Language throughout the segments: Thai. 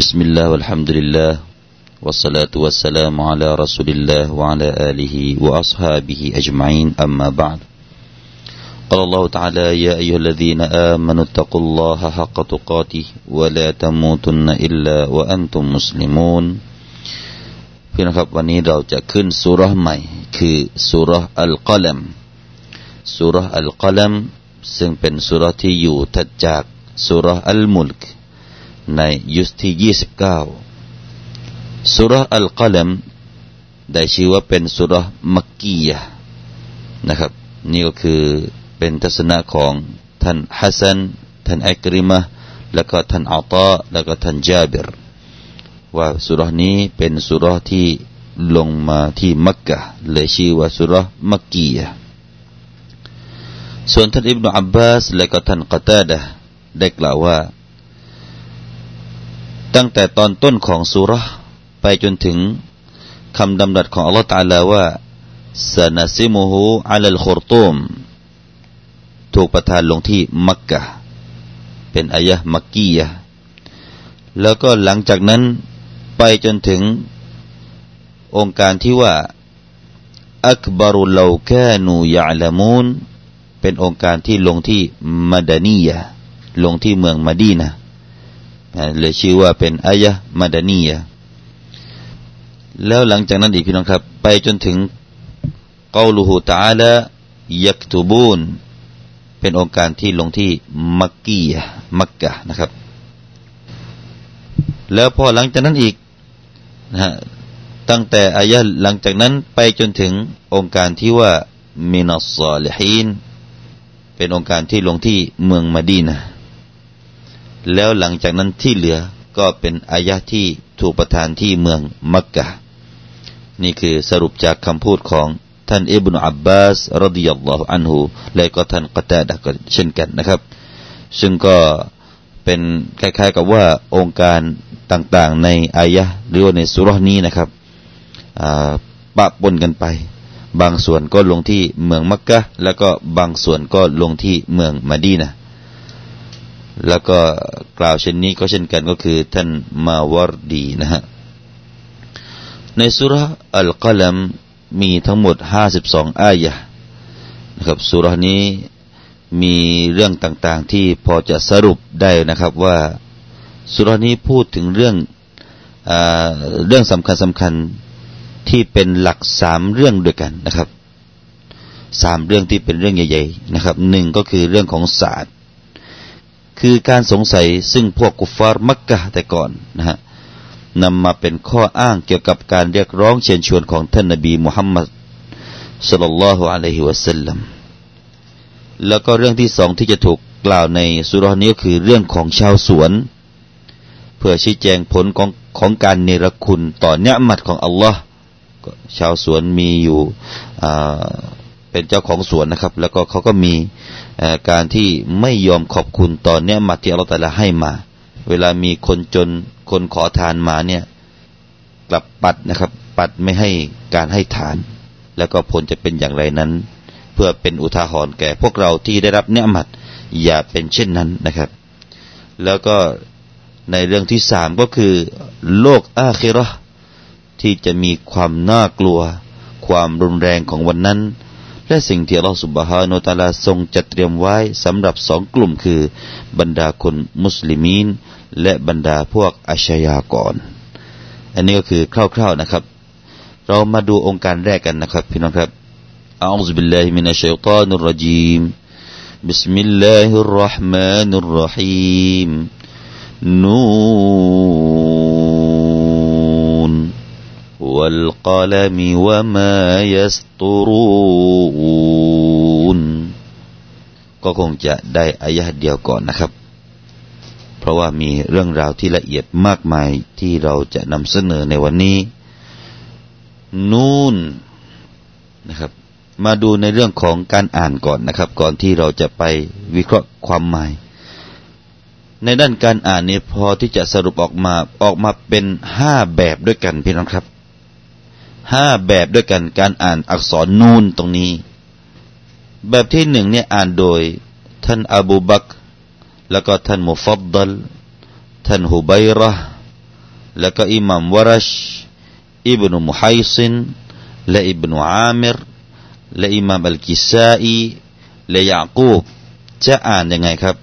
بسم الله والحمد لله والصلاة والسلام على رسول الله وعلى آله وأصحابه أجمعين أما بعد قال الله تعالى يا أيها الذين آمنوا اتقوا الله حق تقاته ولا تموتن إلا وأنتم مسلمون พี่นะครับวันนี้เราจะขึ้นสุรษใหม่คือสุรษอัลกอลัมสุรษอัลกอลัมซึ่งเป็นสุรษที่อยู่ถัดจากสุรษอัลมุลก ในยุสที่ยี่สิบเก้าสุรอัลกอลัมได้ชื่อว่าเป็นสุรมักกียะนะครับ นี่ก็คือเป็นทัศนะของท่านฮัสซันท่านอักริมะแล้วก็ท่านอัตาแล้วก็ท่านจาบิรว่าสุรนี้เป็นสุรที่ลงมาที่มักกะเลยชื่อว่าสุรมักกียะส่วนท่านอิบนาอับบาสและก็ท่านกตาดะได้กล่าวว่า ตั้งแต่ตอนต้นของสุรไปจนถึงคำดำรัสของอัลลอฮฺตาลาว่าสนาซิมุฮูอัลลขุรตุมถูกประทานลงที่มักกะเป็นอายะมักกียะแล้วก็หลังจากนั้นไปจนถึงองค์การที่ว่าอักบารุลาแคนูยาลามูนเป็นองค์การที่ลงที่มาดานียะลงที่เมืองมาดีนะ เลยชื่อว่าเป็นอายะมาดานียะแล้วหลังจากนั้นอีกพี่น้องครับ ไปจนถึงกาลูฮูตาละยักตูบูนเป็นองค์การที่ลงที่มักกียะมักกะนะครับ แล้วพอหลังจากนั้นอีกนะฮะตั้งแต่อายะหลังจากนั้นไปจนถึงองค์การที่ว่ามินัสซาลิฮีนเป็นองค์การที่ลงที่เมืองมาดีนะ แล้วหลังจากนั้นที่เหลือก็เป็นอายะที่ถูกประทานที่เมืองมักกะนี่คือสรุปจากคำพูดของท่านอิบนุอับบาสรดิยัลลอฮุอันฮูและก็ท่านกตาดะก็เช่นกันนะครับ ซึ่งก็เป็นคล้ายๆกับว่าองค์การต่างๆในอายะหรือว่าในสุรนี้นะครับปะปนกันไป บางส่วนก็ลงที่เมืองมักกะแล้วก็บางส่วนก็ลงที่เมืองมาดีนะ แล้วก็กล่าวเช่นนี้ก็เช่นกันก็คือท่านมาวรดีนะฮะในสุรอัลกัลัมมีทั้งหมดห้าสิบสองอายะนะครับสุรนี้มีเรื่องต่างๆที่พอจะสรุปได้นะครับว่าสุรนี้พูดถึงเรื่องอเรื่องสำคัญสำคัญที่เป็นหลักสามเรื่องด้วยกันนะครับสามเรื่องที่เป็นเรื่องใหญ่ ๆ นะครับหนึ่งก็คือเรื่องของศาสตร์ คือการสงสัยซึ่งพวกกุฟาร์มักกะแต่ก่อนนะฮะนำมาเป็นข้ออ้างเกี่ยวกับการเรียกร้องเชิญชวนของท่านนบีมุฮัมมัดสุลลัลลอฮุอะลัยฮิวะสัลลัมแล้วก็เรื่องที่สองที่จะถูกกล่าวในสุรานี้ก็คือเรื่องของชาวสวน เพื่อชี้แจงผลของของการเนรคุณต่อเนื้อมัดของอัลลอฮ์ชาวสวนมีอยู่ เป็นเจ้าของสวนนะครับ แล้วก็เขาก็มีการที่ไม่ยอมขอบคุณต่อเนื้อมัดที่อัลลอฮ์แต่ละให้มา เวลามีคนจนคนขอทานมาเนี่ยกลับปัดนะครับ ปัดไม่ให้การให้ทาน แล้วก็ผลจะเป็นอย่างไรนั้น เพื่อเป็นอุทาหรณ์แก่พวกเราที่ได้รับเนื้อมัดอย่าเป็นเช่นนั้นนะครับ แล้วก็ในเรื่องที่สามก็คือ โลกอาคิรอที่จะมีความน่ากลัว ความรุนแรงของวันนั้น และสิ่งที่เราสุบฮานุตาลาทรงจัดเตรียมไว้สำหรับสองกลุ่มคือ บรรดาคนมุสลิมีนและบรรดาพวกอาชญากร อันนี้ก็คือคร่าวๆนะครับ เรามาดูองค์การแรกกันนะครับพี่น้องครับ أعوذ بالله من الشيطان الرجيم بسم الله الرحمن الرحيم نون والقلم وما يسطرون ก็คงจะได้อายะเดียวก่อนนะครับ เพราะว่ามีเรื่องราวที่ละเอียดมากมายที่เราจะนำเสนอในวันนี้ นูนนะครับมาดูในเรื่องของการอ่านก่อนนะครับ ก่อนที่เราจะไปวิเคราะห์ความหมาย ในด้านการอ่านนี้พอที่จะสรุปออกมาออกมาเป็นห้าแบบด้วยกันพี่น้องครับ ห้าแบบด้วยกันการอ่านอักษรนูนตรงนี้ แบบที่หนึ่งเนี่ยอ่านโดย ท่านอบูบักแล้วก็ท่านมุฟัดดัลท่านฮุบัยระแล้วก็อิหมัมวรชอิบนุมุฮัยซินและอิบนุอามิรและอิหมัมอัลกิซาอีและยากูบจะอ่านยังไงครับ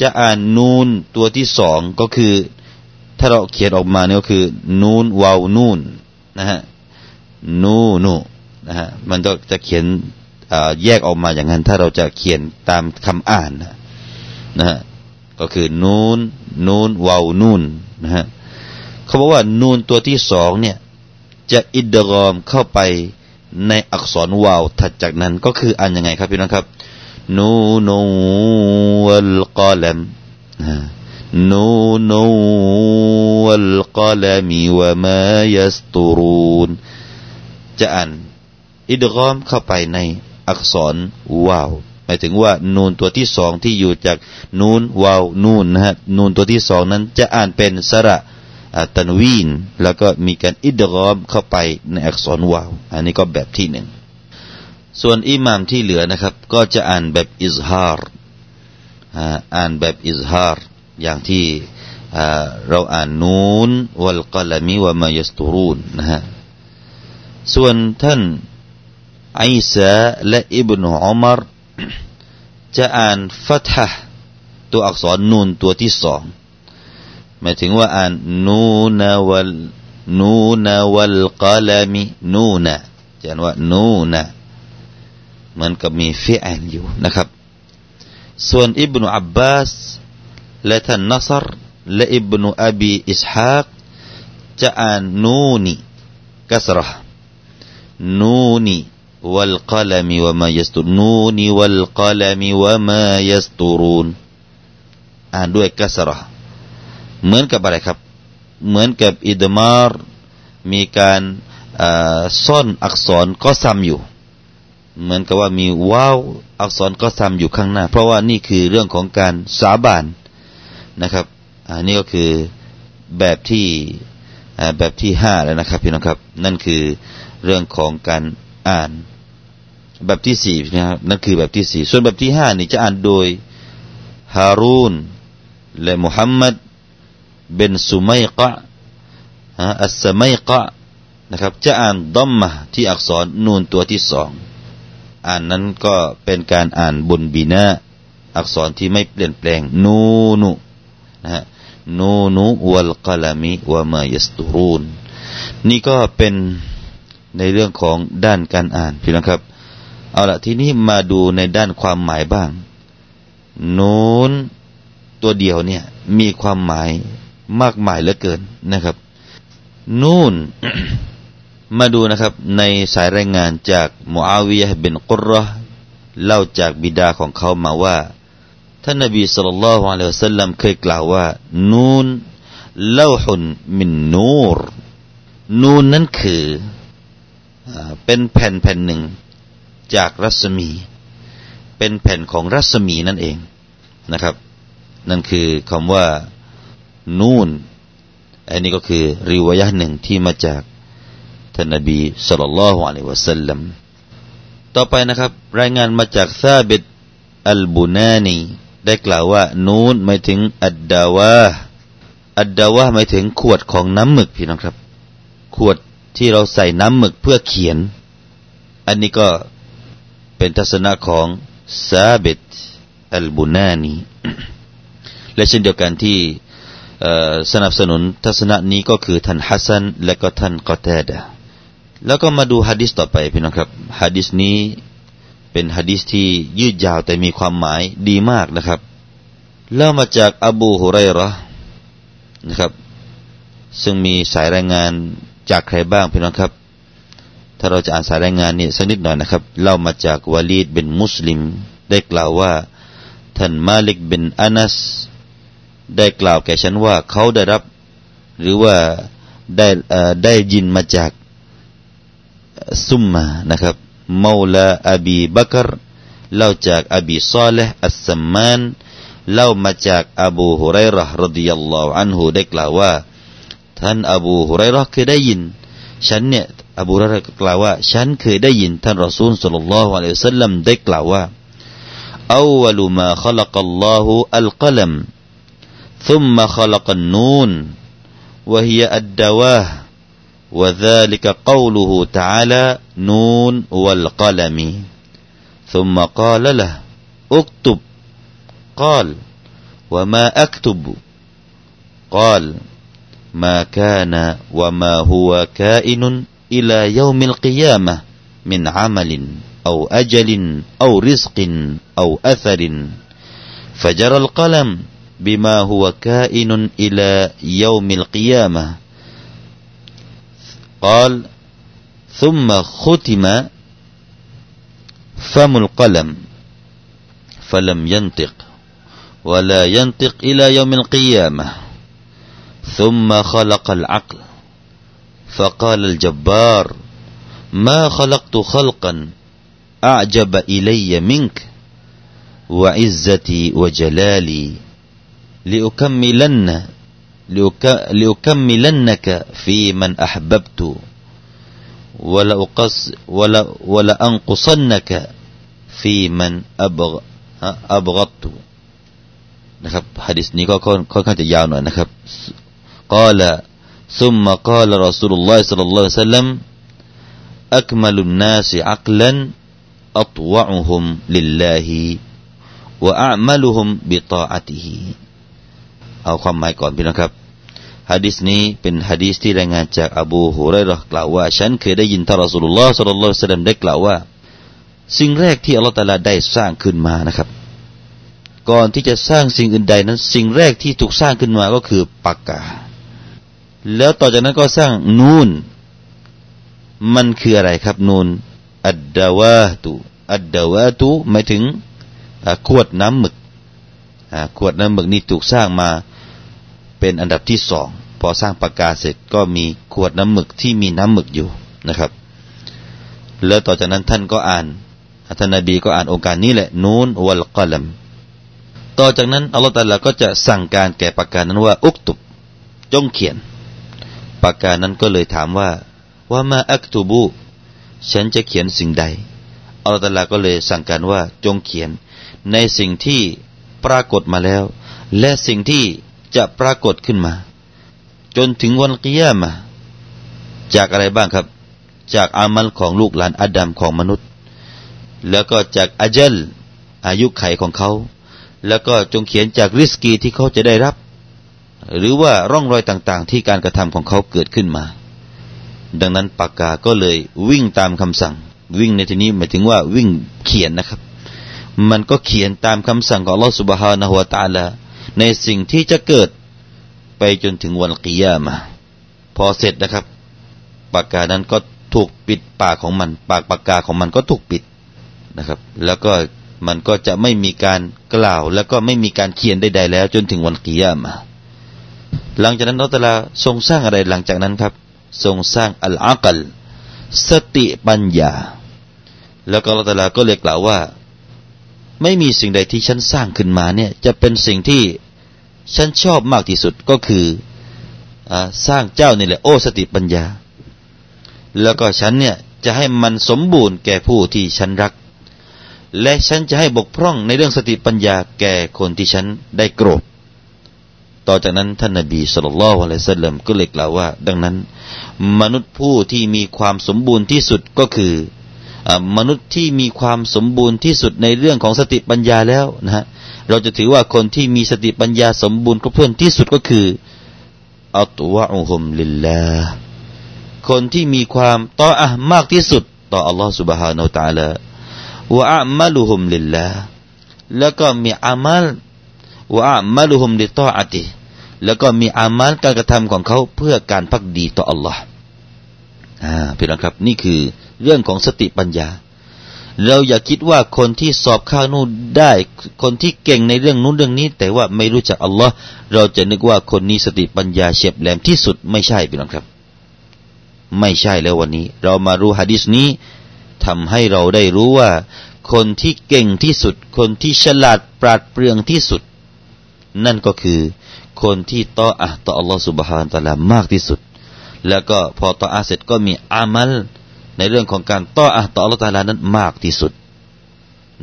จะอ่านนูนตัวที่สองก็คือ ถ้าเราเขียนออกมาเนี่ยก็คือ นูนวาวนูน นะฮะนูนูนะฮะมันจะจะเขียนแยกออกมาอย่างนั้น ถ้าเราจะเขียนตามคำอ่านนะฮะก็คือนูนนูนวาวนูนนะฮะเขาบอกว่านูนตัวที่สองเนี่ย จะอิดรอมเข้าไปในอักษรวาวถัดจากนั้นก็คืออ่านยังไงครับพี่น้องครับนูนูวัลกอลัมนูนูวัลกอลัมีวะ ما يسطرونจะอ่านอิดรอมเข้าไปในอักษรวาวหมายถึงว่านูนตัวที่สองที่อยู่จากนูนวาวนูนนะฮะนูนตัวที่สองนั้นจะอ่านเป็นสระตันวีนแล้วก็มีการอิดรอมเข้าไปในอักษรวาว อันนี้ก็แบบที่หนึ่ง ส่วนอิหมามที่เหลือนะครับ ก็จะอ่านแบบอิซฮาร์อ่านแบบอิซฮาร์ อย่างที่เราอ่านนูนวัลกลมีวะมายัสตูรูนนะฮะส่วนท่านอิสาและอิบนุอุมารจะอ่านฟัตฮะตัวอักษรนูนตัวที่สองหมายถึงว่าอ่านนูนวัลนูนวัลกลมีนูนะจะอ่านว่านูนะเหมือนกับมีฟิอันอยู่นะครับ ส่วนอิบนุอับบาส และท่านนัสรและอิบนุอบีอิสฮากจะอ่านนูนีกัสระนูนี والقلم وما يسترون والقلم وما يسترون อ่านด้วยกัสระเหมือนกับอะไรครับ เหมือนกับอิดมารมีการซ่อนอักษรก็ซ้ำอยู่ เหมือนกับว่ามีว้าวอักษรก็ซ้ำอยู่ข้างหน้า เพราะว่านี่คือเรื่องของการสาบาน นะครับอันนี้ก็คือแบบที่แบบที่ห้าแล้วนะครับพี่น้องครับ นั่นคือเรื่องของการอ่าน แบบที่สี่นะครับนั่นคือแบบที่สี่ส่วนแบบที่ห้านี่จะอ่านโดยฮารูนและมุฮัมมัดเป็นสุมัยกะอัสมัยกะนะครับ จะอ่านดัมมะที่อักษรนูนตัวที่สองอ่านนั้นก็เป็นการอ่านบนบีนาอักษรที่ไม่เปลี่ยนแปลงนูนุ นะฮะนูนุวัลกลามิวะมายัสตูรูนนี่ก็เป็นในเรื่องของด้านการอ่านพี่น้องครับ เอาละทีนี้มาดูในด้านความหมายบ้าง นูนตัวเดียวเนี่ยมีความหมายมากมายเหลือเกินนะครับ นูนมาดูนะครับ ในสายรายงานจากมูอาวิยะเป็นกุรห์เล่าจากบิดาของเขามาว่า ท่านนบีสุลต่านละฮ์อะลัยฮิสัลลัมเคยกล่าวว่า นูนเล่าหุนมินนูร นูนนั้นคือเป็นแผ่นแผ่นหนึ่งจากรัศมี เป็นแผ่นของรัศมีนั่นเองนะครับ นั่นคือคำว่า นูนอันนี้ก็คือริวยะหนึ่งที่มาจากท่านนบีสุลต่านละฮ์อะลัยวะสัลลัมต่อไปนะครับ รายงานมาจากซาบิดอัลบุนานี ได้กล่าวว่า นูนหมายถึง อัดดาวะอัดดาวะหมายถึงขวดของน้ำหมึกพี่น้องครับ ขวดที่เราใส่น้ำหมึกเพื่อเขียน อันนี้ก็เป็นทัศนะของซาบิตอัลบุนานีและเช่นเดียวกันที่สนับสนุนทัศนะนี้ก็คือท่านฮัสซันและก็ท่านกอเตดะแล้วก็มาดูฮะดิษต่อไปพี่น้องครับฮะดิษนี้ เป็นฮะดิษที่ยืดยาวแต่มีความหมายดีมากนะครับเล่ามาจากอบูฮุไรระนะครับซึ่งมีสายรายงานจากใครบ้างพี่น้องครับ ถ้าเราจะอ่านสายรายงานนี่สักนิดหน่อยนะครับเล่ามาจากวาลีดเป็นมุสลิม ได้กล่าวว่า ท่านมาลิกเป็นอานัส ได้กล่าวแก่ฉันว่าเขาได้รับ หรือว่าได้ได้ยินมาจากซุมมานะครับ มูลาอบีบักรเล่าจากอบีซาเลห์อัสซัมมานเล่ามาจากอบูฮุไรร์รดิยัลลอฮุอันฮุได้กล่าวว่าท่านอบูฮุไรร์เคยได้ยินฉันเนี่ยอบูฮุไรร์กล่าวว่าฉันเคยได้ยินท่านรอซูลสัลลัลลอฮุอะลัยฮิวสัลลัมได้กล่าวว่า أول ما خلق الله القلم ثم خلق النون وهي الدواه وذلك قوله تعالى نون والقلم. ثم قال له اكتب. قال وما أكتب. قال ما كان وما هو كائن إلى يوم القيامة من عمل أو أجل أو رزق أو أثر. فجرى القلم بما هو كائن إلى يوم القيامة. قال ثم ختم فم القلم فلم ينطق ولا ينطق إلى يوم القيامة. ثم خلق العقل فقال الجبار ما خلقت خلقا أعجب إلي منك وعزتي وجلالي لأكملن لأكملنك في من أحببت ولأقص ولا ولأنقصنك في من أبغ أبغضت นะครับฮะดิษนี้ก็ค่อนข้างจะยาวหน่อยนะครับกล่าว ثم قال رسول الله صلى الله عليه وسلم أكمل الناس عقلا أطوعهم لله وأعملهم بطاعته เอาความหมายก่อนพี่นะครับ ฮะดิษนี้เป็นฮะดิษที่รายงานจากอบูฮุไรรอกล่าวว่า ฉันเคยได้ยินท่านรอสูลุลลอฮ์สัลลัลลอฮุซัลมได้กล่าวว่า สิ่งแรกที่อัลลอฮฺตาลาได้สร้างขึ้นมานะครับ ก่อนที่จะสร้างสิ่งอื่นใดนั้น สิ่งแรกที่ถูกสร้างขึ้นมาก็คือปากกา แล้วต่อจากนั้นก็สร้างนูน มันคืออะไรครับ นูนอัดดาวาตุอัดดาวาตุหมายถึงขวดน้ำหมึกขวดน้ำหมึกนี่ถูกสร้างมา เป็นอันดับที่สองพอสร้างปากกาเสร็จก็มีขวดน้ำหมึกที่มีน้ำหมึกอยู่นะครับ แล้วต่อจากนั้นท่านก็อ่านท่านนบีก็อ่านองค์การนี้แหละนูนวัลกลัมต่อจากนั้นอัลลอฮฺตาลาก็จะสั่งการแก่ปากกานั้นว่า อุกตุบจงเขียน ปากกานั้นก็เลยถามว่าว่ามาอักตูบู ฉันจะเขียนสิ่งใดอัลลอฮฺตาลาก็เลยสั่งการว่าจงเขียนในสิ่งที่ปรากฏมาแล้ว และสิ่งที่ จะปรากฏขึ้นมา จนถึงวันกิยามะจากอะไรบ้างครับ จากอามัลของลูกหลานอาดัมของมนุษย์ แล้วก็จากอาเจลอายุไขของเขา แล้วก็จงเขียนจากริสกีที่เขาจะได้รับ หรือว่าร่องรอยต่างๆ ที่การกระทำของเขาเกิดขึ้นมา ดังนั้นปากกาก็เลยวิ่งตามคำสั่ง วิ่งในที่นี้หมายถึงว่าวิ่งเขียนนะครับ มันก็เขียนตามคำสั่งของลอสุบฮานะฮุวาตาลา ในสิ่งที่จะเกิดไปจนถึงวันกิยามาพอเสร็จนะครับ ปากกานั้นก็ถูกปิดปากของมัน ปากปากกาของมันก็ถูกปิดนะครับ แล้วก็มันก็จะไม่มีการกล่าว แล้วก็ไม่มีการเขียนใดๆแล้ว จนถึงวันกิยามาหลังจากนั้นอัลลอฮฺทรงสร้างอะไรหลังจากนั้นครับ ทรงสร้างอัลอากัลสติปัญญา แล้วก็อัลลอฮฺก็เลยกล่าวว่า ไม่มีสิ่งใดที่ฉันสร้างขึ้นมาเนี่ย จะเป็นสิ่งที่ ฉันชอบมากที่สุดก็คืออสร้างเจ้านี่แหละโอ้สติปัญญา แล้วก็ฉันเนี่ยจะให้มันสมบูรณ์แก่ผู้ที่ฉันรัก และฉันจะให้บกพร่องในเรื่องสติปัญญาแก่คนที่ฉันได้โกรธต่อจากนั้นท่านนบีสุลต่านละอะลัยสัลลัมก็เลยกล่าวว่า ดังนั้น มนุษย์ผู้ที่มีความสมบูรณ์ที่สุดก็คือ มนุษย์ที่มีความสมบูรณ์ที่สุดในเรื่องของสติปัญญาแล้วนะฮะ เราจะถือว่าคนที่มีสติปัญญาสมบูรณ์ครบถ้วนที่สุดก็คืออัตวะอุฮุมลิลลาคนที่มีความต่ออะมากที่สุดต่ออัลลอฮฺ سبحانه และ تعالى วะอามัลุฮุมลิลลาแล้วก็มีอามัลวะอามัลุฮุมลิตออะติแล้วก็มีอามัลการกระทำของเขาเพื่อการพักดีต่ออัลลอฮ์อ่าพี่น้องครับนี่คือเรื่องของสติปัญญา เราอย่าคิดว่าคนที่สอบข้าวนู่นได้ คนที่เก่งในเรื่องนู้นเรื่องนี้ แต่ว่าไม่รู้จักอัลลอฮ์เราจะนึกว่าคนนี้สติปัญญาเฉียบแหลมที่สุดไม่ใช่พี่น้องครับ ไม่ใช่แล้ววันนี้ เรามารู้ฮะดิษนี้ทำให้เราได้รู้ว่า คนที่เก่งที่สุด คนที่ฉลาดปราดเปรื่องที่สุด นั่นก็คือคนที่ต่ออะต่ออัลลอฮ์สุบฮานตะลามากที่สุด แล้วก็พอต่ออาเสร็จก็มีอามัล ในเรื่องของการต่ออะต่ออัลลอฮฺตาลานั้นมากที่สุด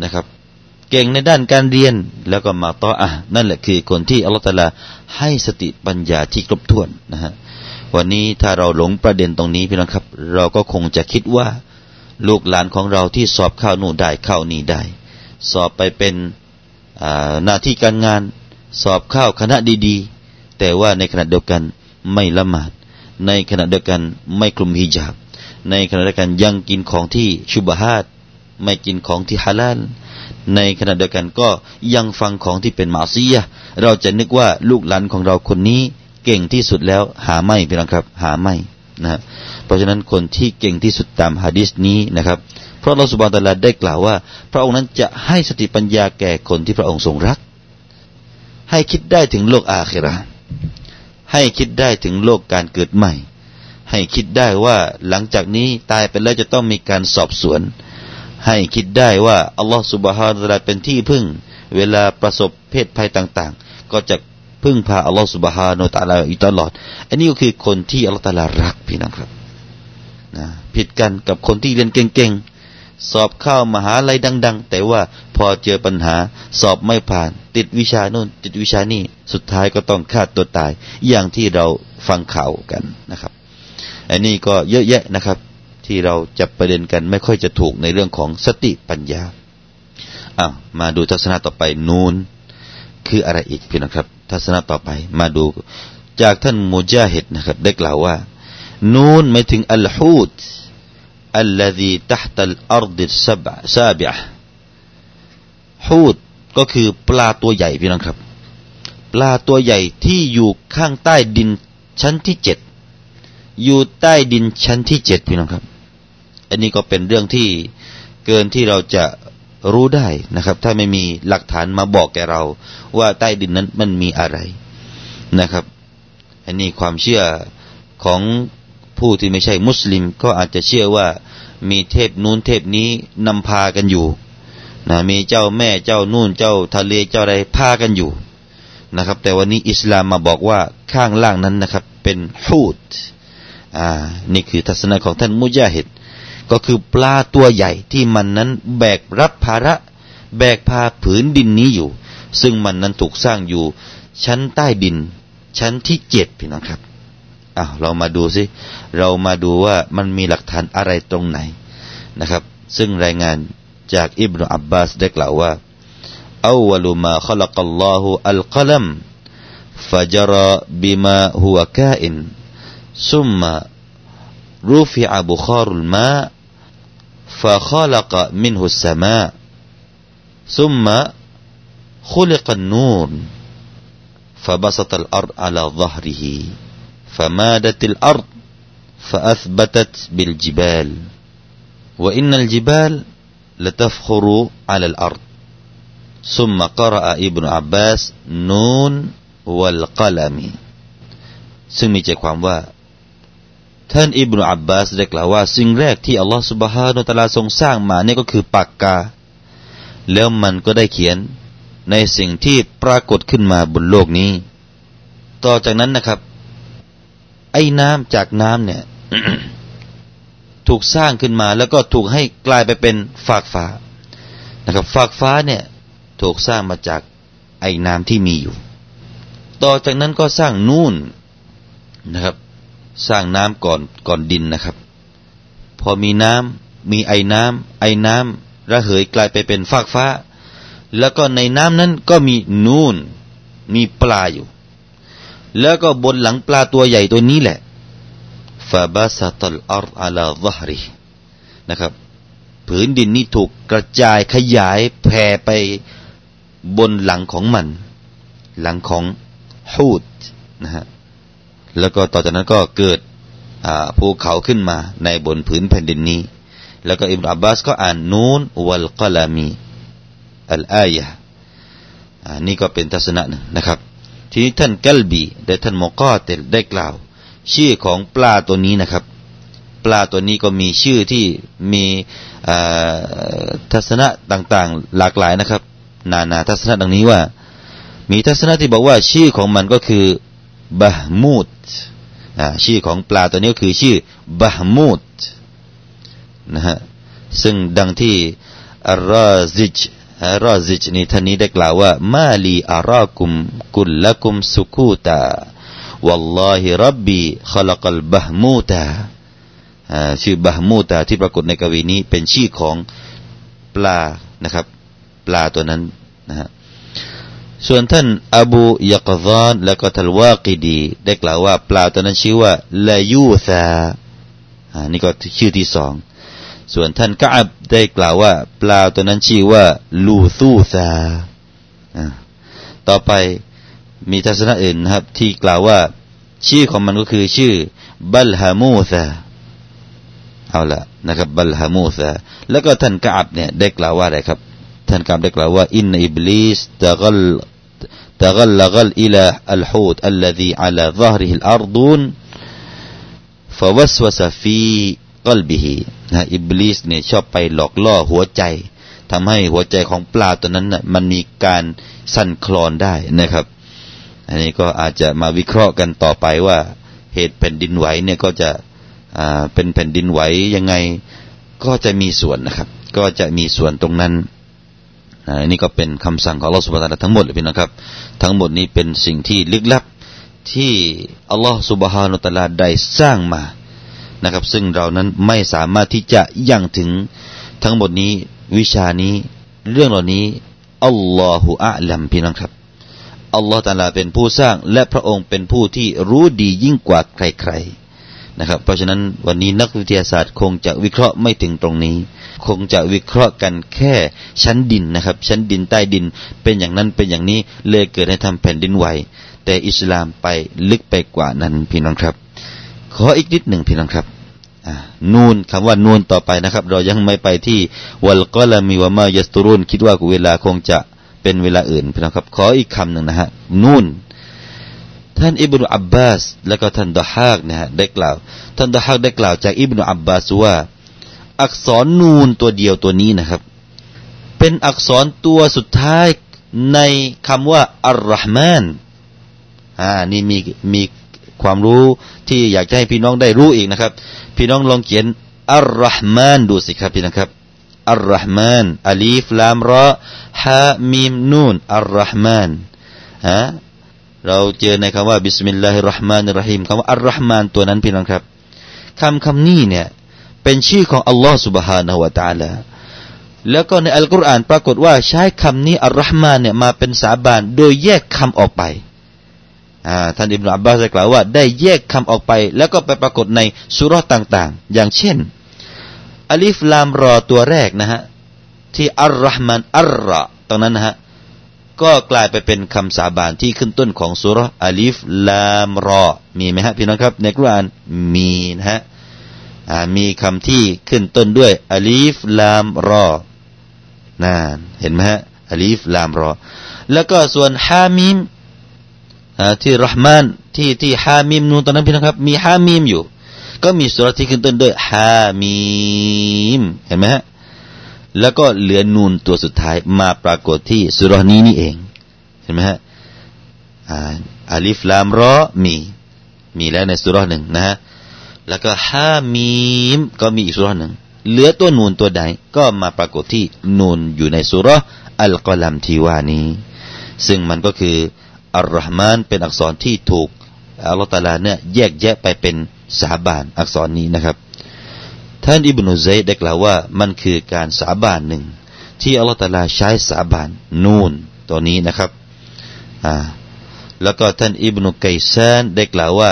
นะครับ เก่งในด้านการเรียนแล้วก็มาต่ออะนั่นแหละคือคนที่อัลลอฮฺตาลาให้สติปัญญาที่ครบถ้วนนะฮะวันนี้ถ้าเราหลงประเด็นตรงนี้พี่น้องครับ เราก็คงจะคิดว่า ลูกหลานของเราที่สอบเข้าหนูได้เข้านี่ได้ สอบไปเป็นหน้าที่การงาน สอบเข้าคณะดีๆ แต่ว่าในขณะเดียวกันไม่ละหมาด ในขณะเดียวกันไม่คลุมฮิญาบ ในขณะเดียวกันยังกินของที่ชุบฮาดไม่กินของที่ฮาลาลในขณะเดียวกันก็ยังฟังของที่เป็นมาซียะเราจะนึกว่าลูกหลานของเราคนนี้เก่งที่สุดแล้วหาไม่พี่น้องครับ หาไม่นะเพราะฉะนั้นคนที่เก่งที่สุดตามฮะดิษนี้นะครับ เพราะเราสุบานตะลาได้กล่าวว่า พระองค์นั้นจะให้สติปัญญาแก่คนที่พระองค์ทรงรัก ให้คิดได้ถึงโลกอาคิราให้คิดได้ถึงโลกการเกิดใหม่ ให้คิดได้ว่าหลังจากนี้ตายไปแล้วจะต้องมีการสอบสวน ให้คิดได้ว่าอัลลอฮฺสุบฮานะลาเป็นที่พึ่ง เวลาประสบเพศภัยต่าง ๆ ก็จะพึ่งพาอัลลอฮฺสุบฮานะตะลาอยู่ตลอด อันนี้ก็คือคนที่อัลลอฮฺตะลารักพี่น้องครับนะผิดกันกับคนที่เรียนเก่งๆ สอบเข้ามหาลัยดัง ๆ แต่ว่าพอเจอปัญหาสอบไม่ผ่าน ติดวิชาโน่นติดวิชานี่สุดท้ายก็ต้องฆ่าตัวตาย อย่างที่เราฟังข่าวกันนะครับ อันนี้ก็เยอะแยะนะครับที่เราจะประเด็นกันไม่ค่อยจะถูกในเรื่องของสติปัญญาอ้าวมาดูทัศนะต่อไปนูนคืออะไรอีกพี่นะครับ ทัศนะต่อไปมาดู จากท่านมุจาฮิดนะครับ ได้กล่าวว่า นูนไม่ถึงอัลฮูด الذي تحت الأرض السبع سابع ฮูดก็คือปลาตัวใหญ่พี่น้องครับ ปลาตัวใหญ่ที่อยู่ข้างใต้ดินชั้นที่เจ็ด อยู่ใต้ดินชั้นที่เจ็ดพี่น้องครับ อันนี้ก็เป็นเรื่องที่เกินที่เราจะรู้ได้นะครับ ถ้าไม่มีหลักฐานมาบอกแกเรา ว่าใต้ดินนั้นมันมีอะไรนะครับ อันนี้ความเชื่อของผู้ที่ไม่ใช่มุสลิม ก็อาจจะเชื่อว่ามีเทพนู้นเทพนี้นำพากันอยู่นะมีเจ้าแม่เจ้านู่นเจ้าทะเลเจ้าใดพากันอยู่นะครับ แต่วันนี้อิสลามมาบอกว่าข้างล่างนั้นนะครับ เป็นฮูด อ่านี่คือทัศนะของท่านมุจาฮิดก็คือปลาตัวใหญ่ที่มันนั้นแบกรับภาระ แบกพาผืนดินนี้อยู่ ซึ่งมันนั้นถูกสร้างอยู่ ชั้นใต้ดิน ชั้นที่เจ็ดพี่น้องครับอ้าวเรามาดูสิเรามาดูว่ามันมีหลักฐานอะไรตรงไหนนะครับ ซึ่งรายงานจากอิบนาอับบาสได้กล่าวว่าอาวลุมาขลักอัลลอฮุอัลกลัมฟจรบิมาฮุวกาอิน ซุมมารูฟิอาบุคารุลมา فخلق منه السماء ثم خلق النور فبسط الأرض على ظهره فمادت الأرض فأثبتت بالجبال وإن الجبال لتفخر على الأرض ثم قرأ ابن عباس نون والقلم ซึ่งมีใจความว่า ท่านอิบนุอับบาสได้กล่าวว่า สิ่งแรกที่อัลลอฮฺสุบฮานุตะลาทรงสร้างมาเนี่ยก็คือปากกา แล้วมันก็ได้เขียนในสิ่งที่ปรากฏขึ้นมาบนโลกนี้ ต่อจากนั้นนะครับ ไอ้น้ำจากน้ำเนี่ย ถูกสร้างขึ้นมาแล้วก็ถูกให้กลายไปเป็นฟากฟ้านะครับ ฟากฟ้าเนี่ย ถูกสร้างมาจากไอ้น้ำที่มีอยู่ ต่อจากนั้นก็สร้างนู่นนะครับ สร้างน้ำก่อนก่อนดินนะครับ พอมีน้ำมีไอ้น้ำไอ้น้ำระเหยกลายไปเป็นฟากฟ้า แล้วก็ในน้ำนั้นก็มีนูนมีปลาอยู่ แล้วก็บนหลังปลาตัวใหญ่ตัวนี้แหละฟาบาสตัลอาร์อาลาซฮรีนะครับ ผืนดินนี้ถูกกระจายขยายแผ่ไปบนหลังของมัน หลังของฮูดนะฮะ แล้วก็ต่อจากนั้นก็เกิดภูเขาขึ้นมาในบนผืนแผ่นดินนี้ แล้วก็อิบราบาสก็อ่านนูนวัลกลามีอัลอายะนี่ก็เป็นทัศนะนึงนะครับ ทีนี้ท่านกัลบีได้ท่านมอกอเตลได้กล่าว ชื่อของปลาตัวนี้นะครับ ปลาตัวนี้ก็มีชื่อที่มีทัศนะต่างๆ หลากหลายนะครับ นานาทัศนะดังนี้ว่า มีทัศนะที่บอกว่าชื่อของมันก็คือ บะมูดชื่อของปลาตัวนี้ก็คือชื่อบะมูดนะฮะซึ่งดังที่อัลราซิจ รอซิจนี่ท่านนี้ได้กล่าวว่ามาลีอารากุมกุลละกุมสุคูตา والله ربي خلق البهموتا ชื่อบาฮมูตาที่ปรากฏในกวีนี้เป็นชื่อของปลานะครับ ปลาตัวนั้นนะฮะ ส่วนท่านอบูยักซานและก็ทัลวากิดี ได้กล่าวว่าปลาตัวนั้นชื่อว่าลายูซาอ่านี่ก็ชื่อที่สองส่วนท่านกะอับได้กล่าวว่า ปลาตัวนั้นชื่อว่า ลูซูซาต่อไปมีทัศนะอื่นนะครับ ที่กล่าวว่า ชื่อของมันก็คือชื่อ บัลฮามูซาเอาละนะครับ บัลฮามูซาแล้วก็ท่านกะอับเนี่ยได้กล่าวว่าอะไรครับ ท่านกล่าวได้กล่าวว่าอินอิบลิสตะกลตะกลกลอิลาอัลฮูดอัลลัีอัลซะฮริฮิลอาร์ดุนฟวัสวสฟีกลบิฮีนะอิบลิสเนี่ยชอบไปหลอกล่อหัวใจ ทำให้หัวใจของปลาตัวนั้นน่ะมันมีการสั่นคลอนได้นะครับ อันนี้ก็อาจจะมาวิเคราะห์กันต่อไปว่าเหตุแผ่นดินไหวเนี่ยก็จะเป็นแผ่นดินไหวยังไงก็จะมีส่วนนะครับ ก็จะมีส่วนตรงนั้น อันนี้ก็เป็นคำสั่งของอัลลอฮฺสุบฮานะทั้งหมดเลยพี่นะครับ ทั้งหมดนี้เป็นสิ่งที่ลึกลับที่อัลลอฮฺสุบฮานุตะลาได้สร้างมานะครับ ซึ่งเรานั้นไม่สามารถที่จะยั่งถึงทั้งหมดนี้วิชานี้ เรื่องเหล่านี้อัลลอฮฺอัลลัมพี่น้องครับอัลลอฮฺตาลาเป็นผู้สร้างและพระองค์เป็นผู้ที่รู้ดียิ่งกว่าใครๆ นะครับ เพราะฉะนั้นวันนี้นักวิทยาศาสตร์คงจะวิเคราะห์ไม่ถึงตรงนี้ คงจะวิเคราะห์กันแค่ชั้นดินนะครับ ชั้นดินใต้ดินเป็นอย่างนั้นเป็นอย่างนี้เลยเกิดให้ทำแผ่นดินไหวแต่อิสลามไปลึกไปกว่านั้นพี่น้องครับ ขออีกนิดหนึ่งพี่น้องครับนูนคำว่านูนต่อไปนะครับ เรายังไม่ไปที่วัลกอลามีวามายัสตุรุนคิดว่าเวลาคงจะเป็นเวลาอื่นพี่น้องครับ ขออีกคำหนึ่งนะฮะนูน ท่านอิบนุอับบาสและก็ท่านดะฮากนะฮะได้กล่าว ท่านดะฮากได้กล่าวจากอิบนุอับบาสว่า อักษรนูนตัวเดียวตัวนี้นะครับ เป็นอักษรตัวสุดท้ายในคำว่าอัลรอฮ์มานอ่านี่มีมีความรู้ที่อยากจะให้พี่น้องได้รู้อีกนะครับ พี่น้องลองเขียนอัลรอฮ์มานดูสิครับพี่นะครับอัลรอฮ์มานอัลีฟลามรอฮามีมนูนอัลรอฮ์มานฮะ เราเจอในคำว่าบิสมิลลาฮิรราะห์มานิรราะฮีมคำว่าอัลรอฮ์มานตัวนั้นพี่น้องครับคำคำนี้เนี่ยเป็นชื่อของอัลลอฮ์ سبحانه และ تعالى แล้วก็ในอัลกุรอานปรากฏว่าใช้คำนี้อัลรอฮ์มานเนี่ยมาเป็นสาบานโดยแยกคำออกไปท่านอิบนาอับบาสได้กล่าวว่าได้แยกคำออกไป แล้วก็ไปปรากฏในสุรต่างๆ อย่างเช่นอัลิฟลามรอตัวแรกนะฮะที่อัลรอฮ์มานอัลรอตรงนั้นนะฮะ ก็กลายไปเป็นคำสาบานที่ขึ้นต้นของสุรอัลิฟลามรอ มีไหมฮะพี่น้องครับ ในกุรอานมีนะฮะมีคำที่ขึ้นต้นด้วยอัลิฟลามรอนั่นเห็นไหมฮะอัลิฟลามรอ แล้วก็ส่วนฮามิมที่รหมานที่ที่ฮามิมนูนตอนนั้นพี่น้องครับ มีฮามิมอยู่ ก็มีสุรที่ขึ้นต้นด้วยฮามิมเห็นไหมฮะ แล้วก็เหลือนูนตัวสุดท้ายมาปรากฏที่สุรนี้นี่เองเห็นไหมฮะอาลิฟลามรอมีมีแล้วในสุรหนึ่งนะฮะแล้วก็ฮามีมก็มีอีกสุรหนึ่งเหลือตัวนูนตัวใดก็มาปรากฏที่นูนอยู่ในสุรอัลกอลัมทีวานี้ ซึ่งมันก็คืออัลรอฮ์มานเป็นอักษรที่ถูกอัลลอฮฺตาลาเนี่ยแยกแยะไปเป็นสาบานอักษรนี้นะครับ ท่านอิบนุซัยได้กล่าวว่ามันคือการสาบานหนึ่ง ที่อัลลอฮฺตาลาใช้สาบานนูนตัวนี้นะครับอ่าแล้วก็ท่านอิบนุกัยซานได้กล่าวว่า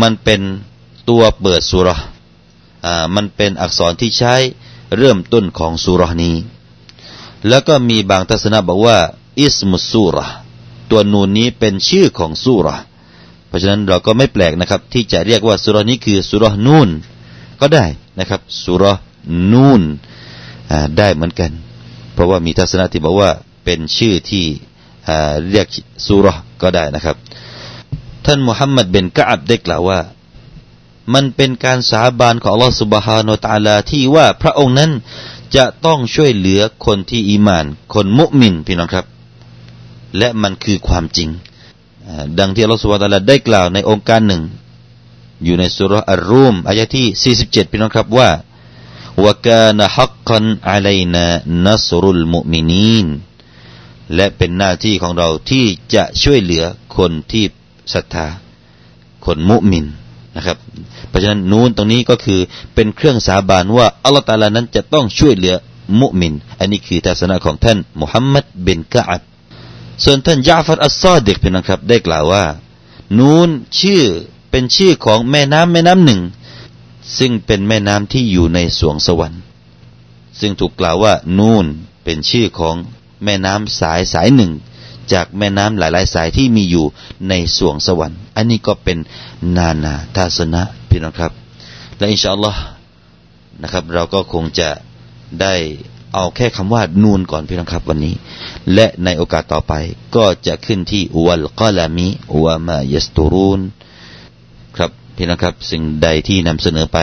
มันเป็นตัวเปิดสุรอ่ามันเป็นอักษรที่ใช้เริ่มต้นของสุรนี้ แล้วก็มีบางทัศนะบอกว่า อิสมุสุรตัวนูนนี้เป็นชื่อของสุรเพราะฉะนั้นเราก็ไม่แปลกนะครับ ที่จะเรียกว่าสุรนี้คือสุรนูน ก็ได้นะครับสุรนูนได้เหมือนกัน เพราะว่ามีทัศนะที่บอกว่าเป็นชื่อที่เรียกสุรก็ได้นะครับ ท่านมุฮัมมัดเบนกะอับได้กล่าวว่า มันเป็นการสาบานของอัลลอฮฺสุบฮานาตาลาที่ว่าพระองค์นั้นจะต้องช่วยเหลือคนที่อีมาน คนมุมินพี่น้องครับ และมันคือความจริง ดังที่อัลลอฮฺสุบฮฺได้กล่าวในองค์การหนึ่ง อยู่ในสุรอัลรูมอายะที่ 47 พี่น้องครับว่าวกานฮักกันอะลัยนานัสรุลมุมินีนและเป็นหน้าที่ของเราที่จะช่วยเหลือคนที่ศรัทธา คนมุมินนะครับ เพราะฉะนั้นนูนตรงนี้ก็คือเป็นเครื่องสาบานว่าอัลลอฮฺตาลานั้นจะต้องช่วยเหลือมุมิน อันนี้คือทัศนะของท่านมุฮัมมัดบินกะอับส่วนท่านยาฟัดอัสซอดิกเป็นนะครับได้กล่าวว่า นูนชื่อ เป็นชื่อของแม่น้ำแม่น้ำหนึ่ง ซึ่งเป็นแม่น้ำที่อยู่ในสวงสวรรค์ ซึ่งถูกกล่าวว่านูนเป็นชื่อของแม่น้ำสายสายหนึ่ง จากแม่น้ำหลายๆ สายที่มีอยู่ในสวงสวรรค์ อันนี้ก็เป็นนานาทาสนะพี่น้องครับ และอินชาอัลลอฮ์นะครับ เราก็คงจะได้เอาแค่คำว่านูนก่อนพี่น้องครับวันนี้ และในโอกาสต่อไปก็จะขึ้นที่วัลกาลามิวะมายสตูรูน พี่นะครับ สิ่งใดที่นำเสนอไป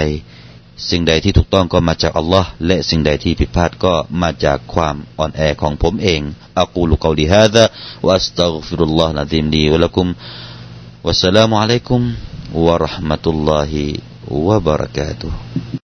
สิ่งใดที่ถูกต้องก็มาจากอัลลอฮ์และสิ่งใดที่ผิดพลาดก็มาจากความอ่อนแอของผมเองอักูลุกอลีฮะดะวัสตัฆฟิรุลลอฮ์นะดิมดีวะลักุมวัสสลามุอะลัยกุมวะราะห์มะตุลลอฮิวะบะเราะกาตุฮ์